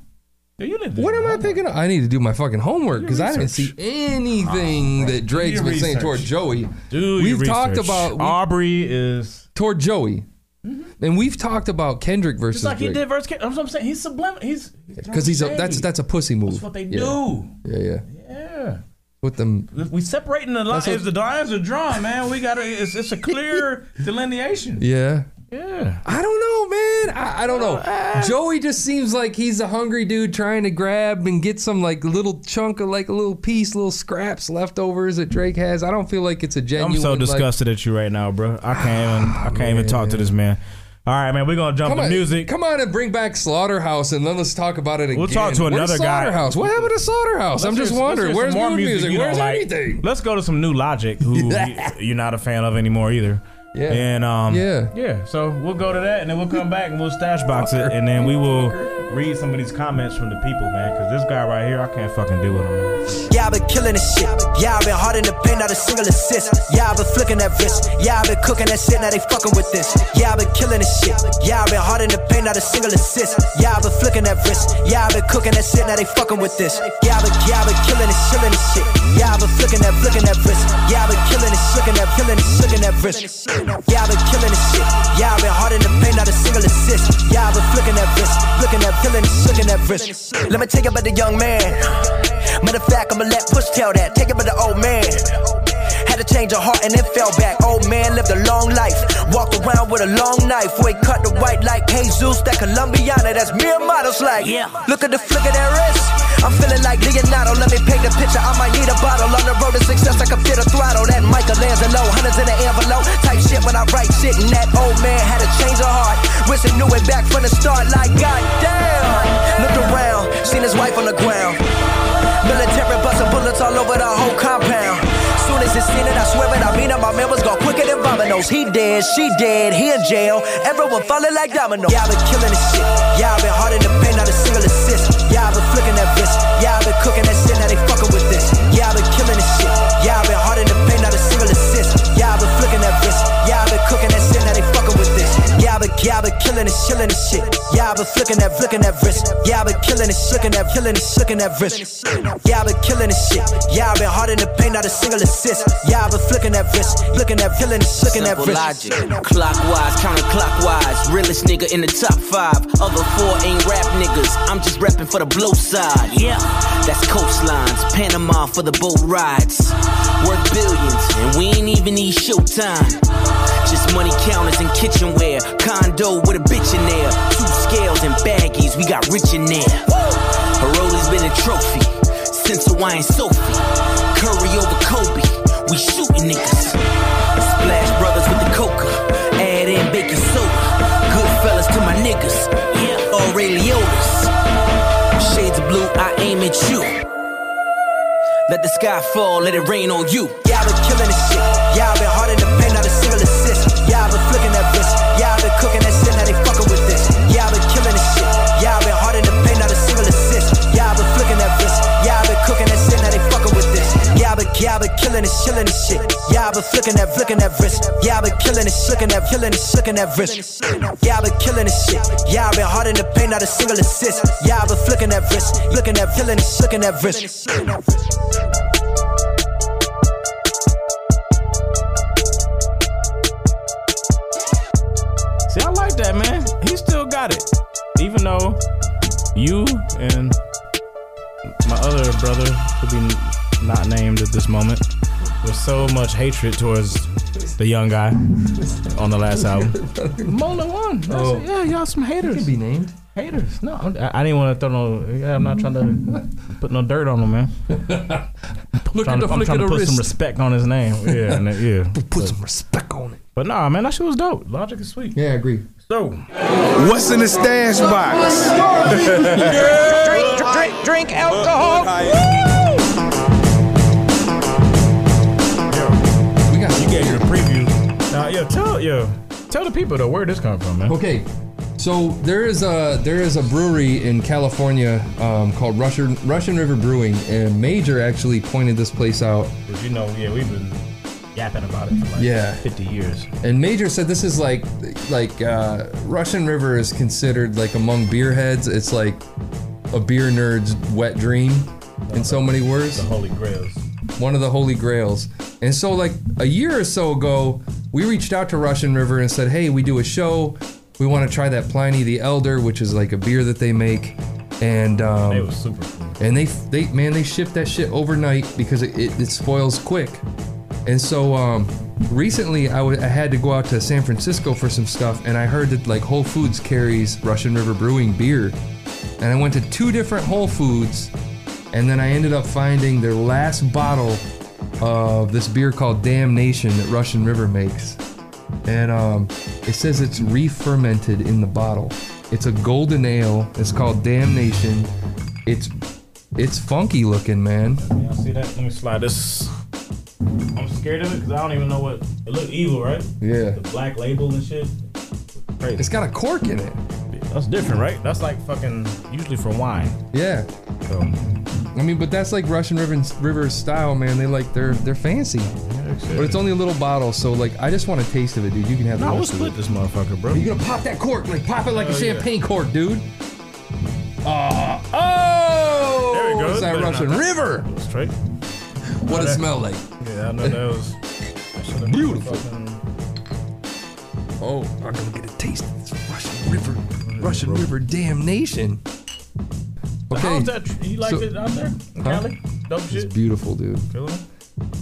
You What do am I homework. picking up? I need to do my fucking homework because I didn't see research. anything that Drake's been saying research. toward Joey. Dude, We've talked about- we- Aubrey is Toward Joey, mm-hmm. and we've talked about Kendrick versus just like he did verse. That's what I'm saying. He's subliminal. He's because he's a that's that's a pussy move. That's what they Yeah. do. Yeah, yeah. Yeah. With them, We separating the lines. If the lines are drawn, man, we gotta. It's, it's a clear [laughs] delineation. yeah. Yeah. I don't know, man. I, I don't know. Uh, uh. Joey just seems like he's a hungry dude trying to grab and get some like little chunk of like a little piece, little scraps leftovers that Drake has. I don't feel like it's a I'm genuine. so like- disgusted at you right now, bro. I can't even. I can't even ah, talk to this man. All right, man. We're gonna jump Come to on, music. come on and bring back Slaughterhouse and then let's talk about it again. We'll talk to Where's another guy. Slaughterhouse. What happened to Slaughterhouse? I'm just hear- wondering. Where's more music? don't Where's like. anything? Let's go to some new Logic, who [laughs] you're not a fan of anymore either. Yeah. And um, Yeah. yeah. So we'll go to that, and then we'll come back and we'll stash box it, and then we will read some of these comments from the people, man. Because this guy right here, I can't fucking do with him. Man. Yeah, I've been killing this shit. Yeah, I've been hard in the paint, not a single assist. Yeah, I've been flicking that wrist. Yeah, I've been cooking that shit, now they fucking with this. Yeah, I've been killing this shit. Yeah, I've been hard in the paint, not a single assist. Yeah, I've been flicking that wrist. Yeah, I've been cooking that shit, now they fucking with this. Yeah, I've been, yeah, I've been killing this, chilling this shit. Yeah, I've been flicking that, flicking that wrist. Yeah, I've been killing this, flicking that, killing this, flicking that wrist. Yeah, I've been killing this shit. Yeah, I've been hard in the paint, not a single assist. Yeah, I've been flicking that wrist, flicking that, killing flicking that wrist. Let me tell you about the young man. Matter of fact, I'ma let Push tell that. Take it by the old man. Had to change her heart and it fell back. Old man lived a long life. Walked around with a long knife. Where he cut the white like Jesus. That Colombiana, that's mere models like. Yeah. Look at the flick of that wrist. I'm feeling like Leonardo. Let me paint the picture. I might need a bottle. On the road to success, I can fit a throttle. That Michelangelo, hundreds in the envelope. Type shit when I write shit. And that old man had to change her heart. Wish he knew it back from the start. Like, goddamn. Looked around, seen his wife on the ground. Military busting bullets all over the whole compound. Seen it, I swear it, I mean it, my man was quicker than dominoes. He dead, she dead, he in jail. Everyone falling like dominoes. Yeah, I've been killing this shit. Yeah, I've been hard in the paint, not a single assist. Yeah, I've been flicking that wrist. Yeah, I've been cooking that shit, now they fucking with this. Yeah, I've been killing this shit. Yeah, I've been hard in the paint, not a single assist. Yeah, I've been flicking that wrist. Yeah, I've been cooking that shit, now they fucking with this. Yeah, I've been, yeah, I've been killing this, killing this shit. Yeah, I've been flicking that, flicking that wrist. Yeah, I've been killing this, flicking that, killing this, flicking that wrist. Yeah, I've been killing this shit. Yeah, I've been hard in the paint, not a single assist. Yeah, I've been flicking that wrist, flicking that, killing this, flicking that Simple wrist. logic, clockwise, counterclockwise. Realest nigga in the top five. Other four ain't rap niggas. I'm just reppin' for the blow side. Yeah, that's coastlines, Panama for the boat rides. Worth billions, and we ain't even need showtime. Just money counters and kitchenware. Condo with a bitch in there. Two scales and baggies, we got rich in there. Her has been a trophy since Hawaiian Sophie. Curry over Kobe, we shooting niggas. Splash Brothers with the coca, add in baking soda. Good fellas to my niggas, Let the sky fall, let it rain on you. Yeah, I've been killing this shit. Yeah, I've been hard in the paint, not a single assist. Yeah, I've been flicking that. Yeah, I've been cooking that shit, now they fucking Yeah, I've been, killing this, killing this shit. Yeah, I've been flicking that, flicking that wrist. Yeah, I've been killing this, flicking that, killing this, flicking that wrist. Yeah, I've been killing this shit. Yeah, I've been hard in the paint, not a single assist. Yeah, I've been flicking that wrist, flicking that, killing this, flicking that wrist. See, I like that, man. He still got it. Even though you and my other brother, could be not named at this moment, with so much hatred towards the young guy on the last album. [laughs] More than one. That's- Oh. Yeah, y'all some haters. Could be named. Haters. No, I, I didn't want to throw no. Yeah, I'm not trying to [laughs] put no dirt on him, man. [laughs] Look trying at the to, I'm trying to the put some respect on his name. Yeah, and, yeah. Put some respect on it. But nah, man, that shit was dope. Logic is sweet. Yeah, I agree. So, What's in the stash box? drink, drink, drink alcohol. Yeah, tell the people though where this come from, man. Okay, so there is a there is a brewery in California um, called Russian Russian River Brewing, and Major actually pointed this place out. Cause you know, yeah, we've been yapping about it for like Yeah. 50 years. And Major said this is like like uh, Russian River is considered like among beer heads. It's like a beer nerd's wet dream in so many words. The Holy Grails. One of the holy grails. And so like a year or so ago, we reached out to Russian River and said, "Hey, we do a show. We want to try that Pliny the Elder, which is like a beer that they make." And um, They was super cool. and they they man they ship that shit overnight because it, it, it spoils quick and so um recently I wa- I had to go out to san francisco for some stuff and i heard that like whole foods carries russian river brewing beer and i went to two different whole foods and then i ended up finding their last bottle of this beer called damnation that russian river makes and um, it says it's re-fermented in the bottle. It's a golden ale. It's called Damnation. It's it's funky looking, man. Y'all see that? Let me slide this. I'm scared of it because I don't even know what it look evil, right? Yeah. The black label and shit. Crazy. It's got a cork in it. That's different, right? That's like fucking usually for wine. Yeah. So I mean, but that's like Russian River River style, man. They like they're they're fancy. But it's only a little bottle, so like I just want a taste of it, dude. You can have the nah, we'll rest of split it. this motherfucker, bro. You gonna pop that cork, like pop it like a Oh, yeah. champagne cork, dude. Uh, oh! There we go. It's that Better not Russian that. River. Straight. What it that- smell like? Yeah, I know that was should've Beautiful. fucking- Oh, I'm gonna get a taste of this Russian River, Russian River damnation. Okay, How's that? You liked so- it out there Huh? Cali? Dope it's shit. beautiful, dude.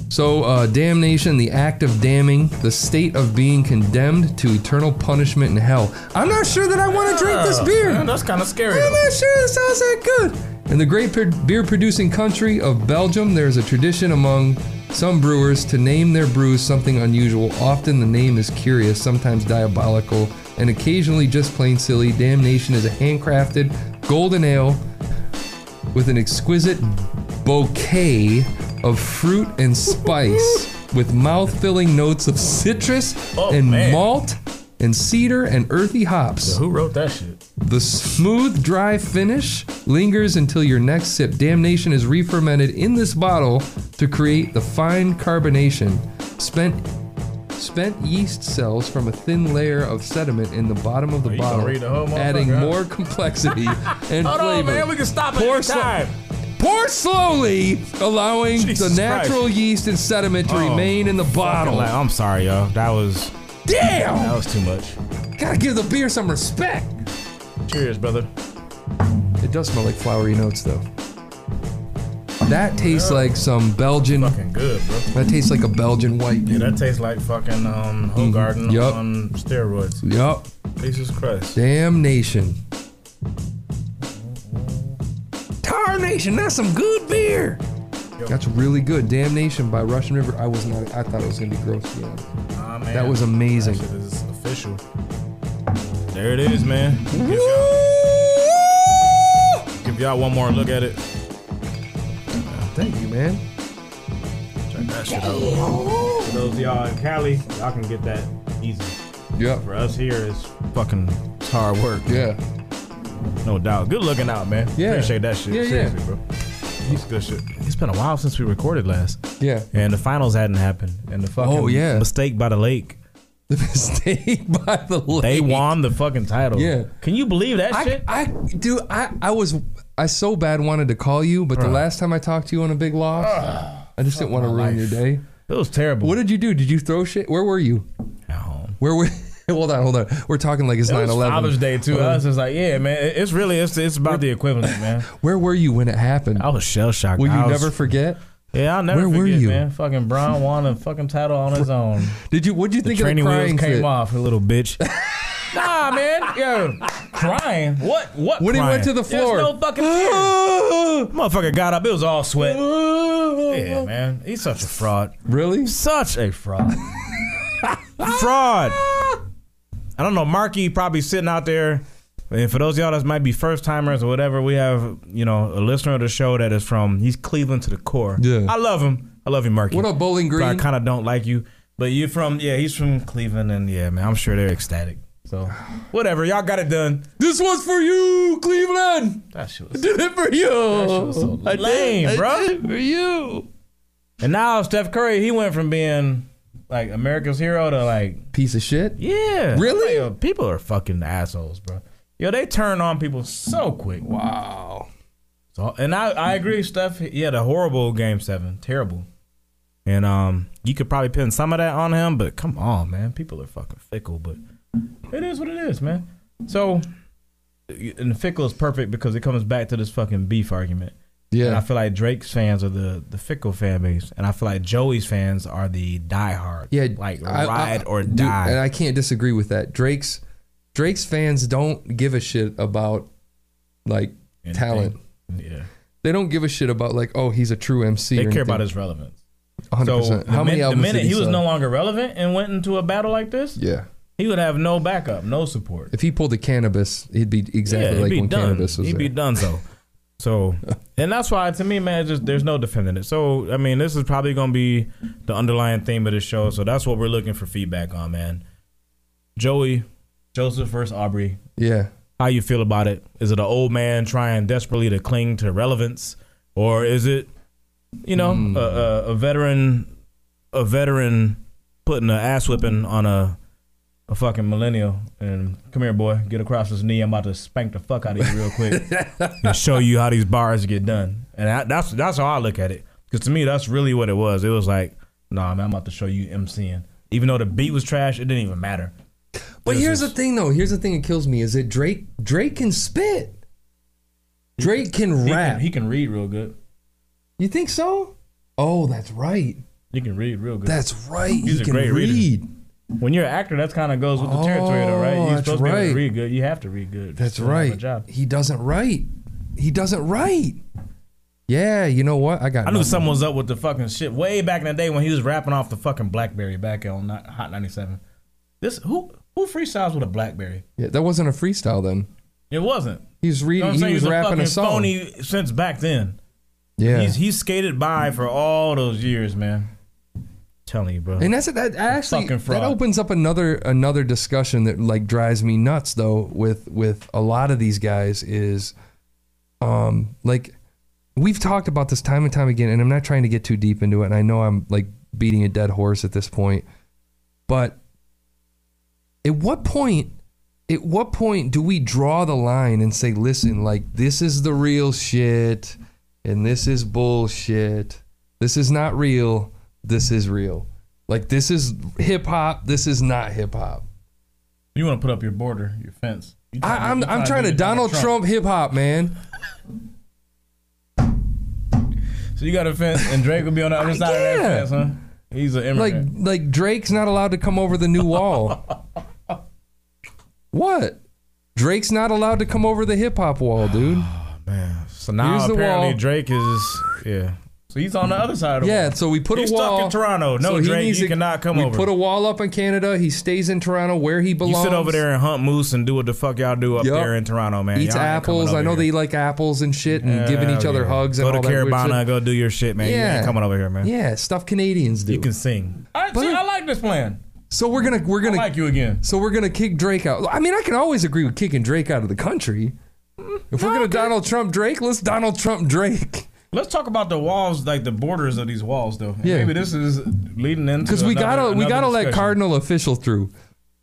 So, uh, damnation, the act of damning, the state of being condemned to eternal punishment in hell. I'm not sure that I want to drink this beer. man, that's kind of scary. I'm though. not sure it sounds that good. In the great beer producing country of Belgium, there is a tradition among some brewers to name their brews something unusual. Often the name is curious, sometimes diabolical, and occasionally just plain silly. Damnation is a handcrafted golden ale with an exquisite bouquet of fruit and spice with mouth-filling notes of citrus Oh, and man. malt and cedar and earthy hops. Who wrote that shit? The smooth, dry finish lingers until your next sip. Damnation is re-fermented in this bottle to create the fine carbonation. Spent spent yeast cells from a thin layer of sediment in the bottom of the bottle, the adding more complexity [laughs] and Hold on, man. We can stop Pour sl- time. Pour slowly, allowing Jesus the natural Christ. yeast and sediment to Oh, remain in the bottle. I'm sorry, y'all. That was Damn! that was too much. Gotta give the beer some respect. Cheers, brother. It does smell like flowery notes, though. That tastes like some Belgian. Fucking good, bro. That tastes like a Belgian white. Yeah, that tastes like fucking um Hoegaarden Yup. on steroids. Yup. Jesus Christ. Damnation. Tarnation, that's some good beer. That's really good. Damnation by Russian River. I was not. I thought it was gonna be gross. To be honest. Nah, man. That was amazing. That is official. There it is, man. Give y'all, give y'all one more look at it. Thank you, man. Check that shit out. For those of y'all in Cali, y'all can get that easy. Yep. For us here, it's fucking it's hard work. Yeah. No doubt. Good looking out, man. Yeah. Appreciate that shit. Yeah, yeah. Bro. It's good shit. It's been a while since we recorded last. Yeah. And the finals hadn't happened. And the oh, fucking Oh, yeah. mistake by the lake. The [laughs] mistake by the lake. They won the fucking title. Yeah. Can you believe that I, shit? I, dude, I, I was, I so bad wanted to call you, but the Bruh. last time I talked to you on a big loss, ah. I just didn't want to my ruin your life. day. It was terrible. What did you do? Did you throw shit? Where were you? At home. Where were? [laughs] hold on, hold on. We're talking like it's It was eleven. Father's Day too. I was just like, yeah, man. it- It's really it's it's about the equivalent, man. [laughs] Where were you when it happened? I was shell shocked. Will you was- never forget? Yeah, I'll never Where were forget, you? man. Fucking Brown won a fucking title on his own. Did you? What'd you The think of the training wheels crying came fit? off, a little bitch. [laughs] Nah, man. Yo, crying. What? What? When he crying? went to the floor. There's no fucking tears. [gasps] Motherfucker got up. It was all sweat. [laughs] Yeah, man. He's such a fraud. Really? Such a fraud. [laughs] fraud. [laughs] I don't know. Marky probably sitting out there. And for those of y'all that might be first timers or whatever, we have you know a listener of the show that is from he's Cleveland to the core. Yeah. I love him. I love you, Marky. What up, Bowling But I kind of don't like you, but you're from yeah, he's from Cleveland, and yeah, man, I'm sure they're ecstatic. So whatever, y'all got it done. This was for you, Cleveland. That shit I was did it for you. was so I did- lame, I bro. did it for you. And now Steph Curry, he went from being like America's hero to like Piece of shit. yeah, Really? Like, yo, people are fucking assholes, bro. Yo, they turn on people so quick. Wow. So, and I, I agree, Steph. He had a horrible game seven, terrible. And um, you could probably pin some of that on him, but come on, man, people are fucking fickle. But it is what it is, man. So, and fickle is perfect because it comes back to this fucking beef argument. Yeah. And I feel like Drake's fans are the the fickle fan base, and I feel like Joey's fans are the diehard. Yeah. like I- I- ride or dude, die. and I can't disagree with that. Drake's Drake's fans don't give a shit about like Anything. talent. yeah, They don't give a shit about like, oh, he's a true MC. they care about his relevance. 100%. So the, How many min- the minute did he, was no longer relevant and went into a battle like this, Yeah. He would have no backup, no support. If he pulled the cannabis, he'd be exactly yeah, he'd like be when done. cannabis was He'd be there. done so. [laughs] So, and that's why to me, man, just there's no defending it. So, I mean, this is probably gonna be the underlying theme of the show. So that's what we're looking for feedback on, man. Joey, Joseph versus Aubrey. Yeah. How you feel about it? Is it an old man trying desperately to cling to relevance, or is it, you know, Hmm. a, a, a veteran, a veteran putting an ass whipping on a a fucking millennial and come here, boy, get across this knee. I'm about to spank the fuck out of you real quick [laughs] and show you how these bars get done. And that, that's that's how I look at it. Because to me, that's really what it was. It was like, nah, man, I'm about to show you MCing. Even though the beat was trash, it didn't even matter. But here's just- the thing, though. Here's the thing that kills me is that Drake Drake can spit. Drake can he rap. can, he can read real good. you think so? Oh, that's right. He can read real good. That's right. He's he a can great reader. When you're an actor, that kind of goes with the territory, though, right? Oh, You're that's supposed to be able right. to read good. You have to read good. That's to have a right. job. He doesn't write. He doesn't write. Yeah, you know what? I got. I knew nothing. someone was up with the fucking shit way back in the day when he was rapping off the fucking BlackBerry back on Ni- Hot 97. This who who freestyles with a BlackBerry? Yeah, that wasn't a freestyle then. It wasn't. He was You know reading. I'm he was He's a rapping fucking a song. phony since back then. Yeah. He's he's skated by for all those years, man. Telling you, bro. And that's that actually Fucking that opens up another another discussion that like drives me nuts though with with a lot of these guys is um like we've talked about this time and time again and I'm not trying to get too deep into it and I know I'm like beating a dead horse at this point but at what point at what point do we draw the line and say listen like this is the real shit and this is bullshit. This is not real this is real like this is hip hop this is not hip hop You want to put up your border, your fence. You I, I'm you I'm trying to Donald Trump hip hop man So you got a fence, and Drake will be on the other [laughs] side of that fence, huh? He's an like immigrant. like Drake's not allowed to come over the new wall [laughs] what Drake's not allowed to come over the hip hop wall dude [sighs] oh, man. So now Here's the apparently. Drake is yeah. So he's on the other side of the Yeah, wall. so we put He's a wall. stuck in Toronto. No, So he Drake, needs you to- cannot come we over. put a wall up in Canada. He stays in Toronto where he you belongs. sit over there and hunt moose and do what the fuck y'all do up Yup. there in Toronto, man. Eats Y'all ain't coming apples. over I know here. they eat like apples and shit and giving each Hell other yeah. hugs Go and all to that weird Caribana, shit. go do your shit, man. You Yeah. ain't coming over here, man. Yeah, stuff Canadians do. You can sing. I, But- see, I like this plan. so we're gonna we're I gonna like you again. so we're gonna kick Drake out. I mean, I can always agree with kicking Drake out of the country. If we're gonna Donald Trump Drake, let's Donald Trump Drake. Let's talk about the walls, like the borders of these walls, though. And Yeah. Maybe this is leading into Because we gotta we gotta let. Cardinal official through.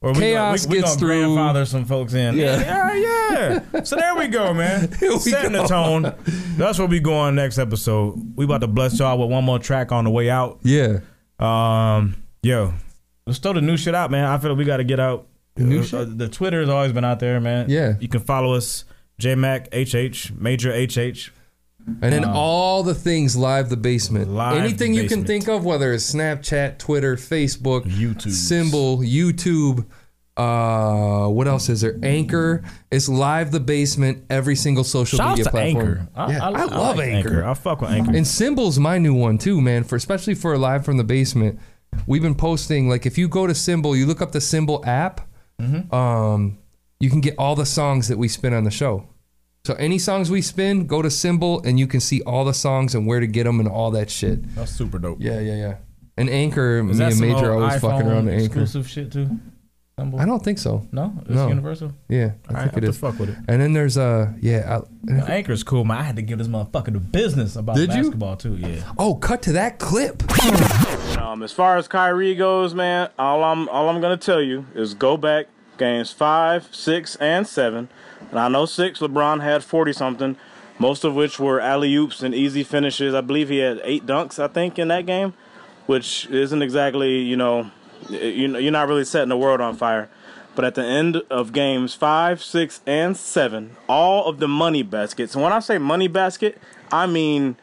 Or we Chaos gonna, we, we gets gonna through. grandfather some folks in. Yeah. Yeah, yeah. so there we go, man. [laughs] We Setting go. the tone. That's where we go on next episode. We about to bless y'all with one more track on the way out. Yeah. Um, yo, let's throw the new shit out, man. I feel like we got to get out. New Uh, shit? uh, The Twitter has always been out there, man. Yeah. You can follow us, JMacHH, Major HH. And then all the things live the basement. Um, Live the Anything you can think of, whether it's Snapchat, Twitter, Facebook, YouTube. Cymbal, YouTube, Uh, what else is there? Anchor. It's live the basement. Every single social Shout media out to platform. Anchor. I, yeah, I, I, I love like Anchor. I fuck with Anchor. And Cymbal's my new one too, man. For especially for live from the basement, we've been posting. Like if you go to Cymbal, you look up the Cymbal app. Mm-hmm. Um, you can get all the songs that we spin on the show. So any songs we spin, go to Cymbal and you can see all the songs and where to get them and all that shit. That's super dope. Yeah, yeah, yeah. And Anchor, Is me that and some Major old always fucking iPhone around the Anchor. exclusive shit too? Cymbal? I don't think so. No, it's No. universal. Yeah, I All right, think have it to is. fuck with it. And then there's uh, yeah. I, Now, Anchor's cool, man. I had to give this motherfucker the business about Did you? basketball too. Yeah. oh, cut to that clip. Um, as far as Kyrie goes, man, all I'm all I'm gonna tell you is go back games five, six, and seven. And I know six, LeBron had forty something, most of which were alley oops and easy finishes. I believe he had eight dunks, I think, in that game, which isn't exactly you know, you you're not really setting the world on fire. But at the end of games five, six, and seven, all of the money baskets. And when I say money basket, I mean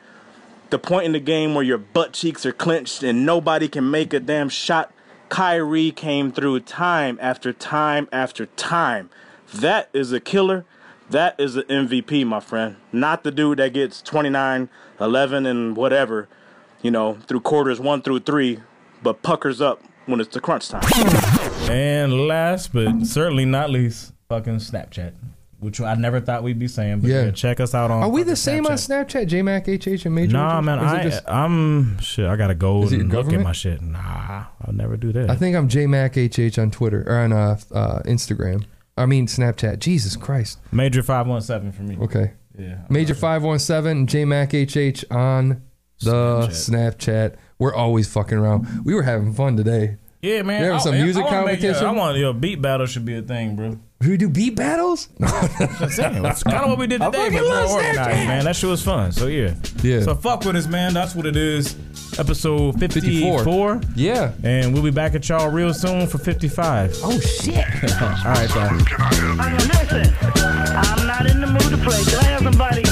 the point in the game where your butt cheeks are clenched and nobody can make a damn shot. Kyrie came through time after time after time. That is a killer. That is an MVP, my friend. Not the dude that gets 29, 11, and whatever, you know, through quarters one through three, but puckers up when it's the crunch time. And last but certainly not least, fucking Snapchat, which I never thought we'd be saying. But yeah, Yeah. check us out on. Are we the fucking same on Snapchat? JMac, HH, and Major? Nah, man, Or is it I just- I'm shit. I gotta go and your look at my shit. Nah, I'll never do that. I think I'm JMac, HH on Twitter or on uh, uh, Instagram. I mean Snapchat. Jesus Christ. Major five one seven for me. Okay. Yeah. Major five one seven JMac HH on the Snapchat. We're always fucking around. We were having fun today. Yeah, man. You have oh, some I- music I wanna make- yeah, competition? I want your beat battle should be a thing, bro. Should we do beat battles? [laughs] That's kind of what we did today, fucking but more organized, man. That shit was fun. So yeah, Yeah. So fuck with us, man. That's what it is. Episode 54. 54. Yeah. And we'll be back at y'all real soon for 55. Oh shit. [laughs] All right, y'all. Listen, I'm not in the mood to play. Can I have somebody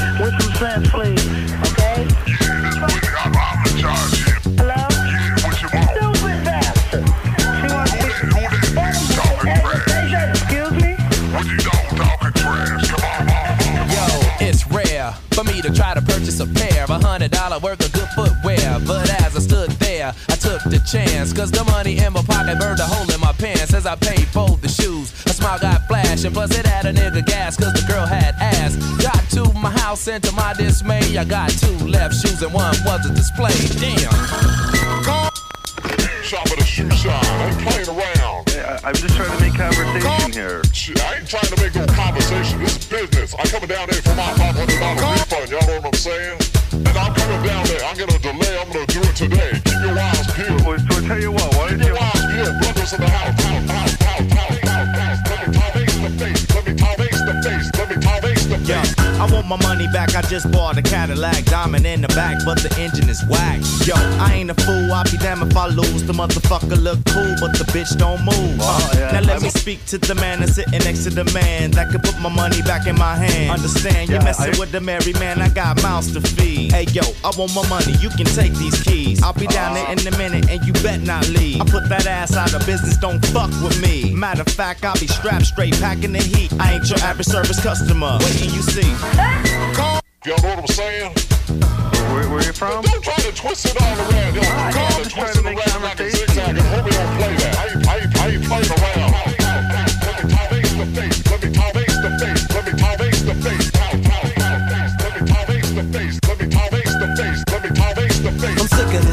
a pair of a hundred dollar worth of good footwear. But as I stood there, I took the chance. Cause the money in my pocket burned a hole in my pants as I paid for the shoes. A smile got flashing, plus it had a nigga gas. Cause the girl had ass. Got to my house and to my dismay, I got two left shoes and one was a display. Damn. Shop at a shoe shop. I ain't playing around. I'm just trying to make conversation here. Shit, I ain't trying to make no conversation. This is business. I'm coming down there for my $500 refund. Y'all know what I'm saying? And I'm coming down there. I'm gonna delay. I'm gonna do it today. Keep your eyes peeled. Well, so I tell you what, why Keep don't your you... eyes peeled. Brothers in the house. House, house, house, house, Yo. I want my money back. I just bought a Cadillac, diamond in the back, but the engine is whack. Yo, I ain't a fool. I'll be damned if I lose. The motherfucker look cool, but the bitch don't move. Uh, yeah, now let me speak to the man that's sitting next to the man that could put my money back in my hand. Understand? You're Yeah, messing I- with the merry man. I got mouths to feed. Hey yo, I want my money. You can take these keys. I'll be down there in a minute, and you bet not leave. I put that ass out of business. Don't fuck with me. Matter of fact, I'll be strapped straight, packing the heat. I ain't your average service customer. You see? Y'all know what I'm saying? Where, where you from? Don't try to twist it all around. Yo, I ah, try to twist to it around like a conversation. zigzag. And homie don't play that. I ain't, I ain't, I ain't playing around. Let me tie face the face. Let me tie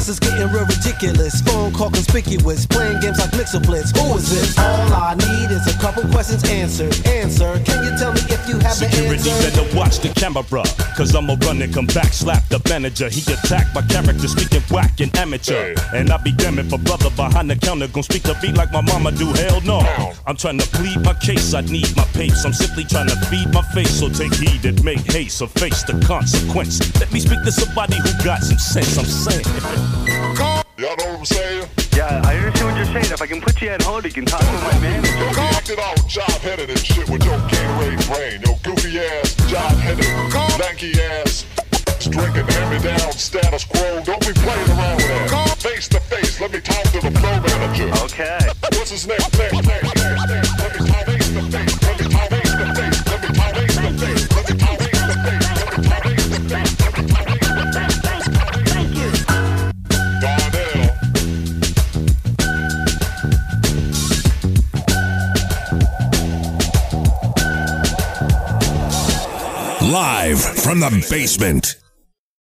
this, it's getting real ridiculous. Phone call conspicuous, playing games like Mixoblitz. Who is this? All I need is a couple questions answered. Answer, can you tell me if you have the Security answer? better watch the camera, cause I'ma run and come back, slap the manager. He attacked my character, speaking whack and amateur. And I be damn if a brother behind the counter gon' speak to beat like my mama do. Hell no. I'm trying to plead my case, I need my pace. I'm simply trying to feed my face, so take heed and make haste or face the consequence. Let me speak to somebody who got some sense, I'm saying. Y'all know what I'm saying? Yeah, I understand what you're saying. If I can put you at hold, you can talk to my manager. Yo, you acted all job-headed and shit with your Gatorade brain. Yo, goofy ass, job-headed, lanky ass, drinking hand-me-down status quo. Don't be playing around with that. Face to face, let me talk to the flow manager. Okay. What's his name? Name, name, name, name. Let me Tom Hanks the face. Let me Tom Hanks the face. Let me Tom Hanks the face. Let me Tom Hanks the face. Let me Tom Hanks the face. Live from the basement.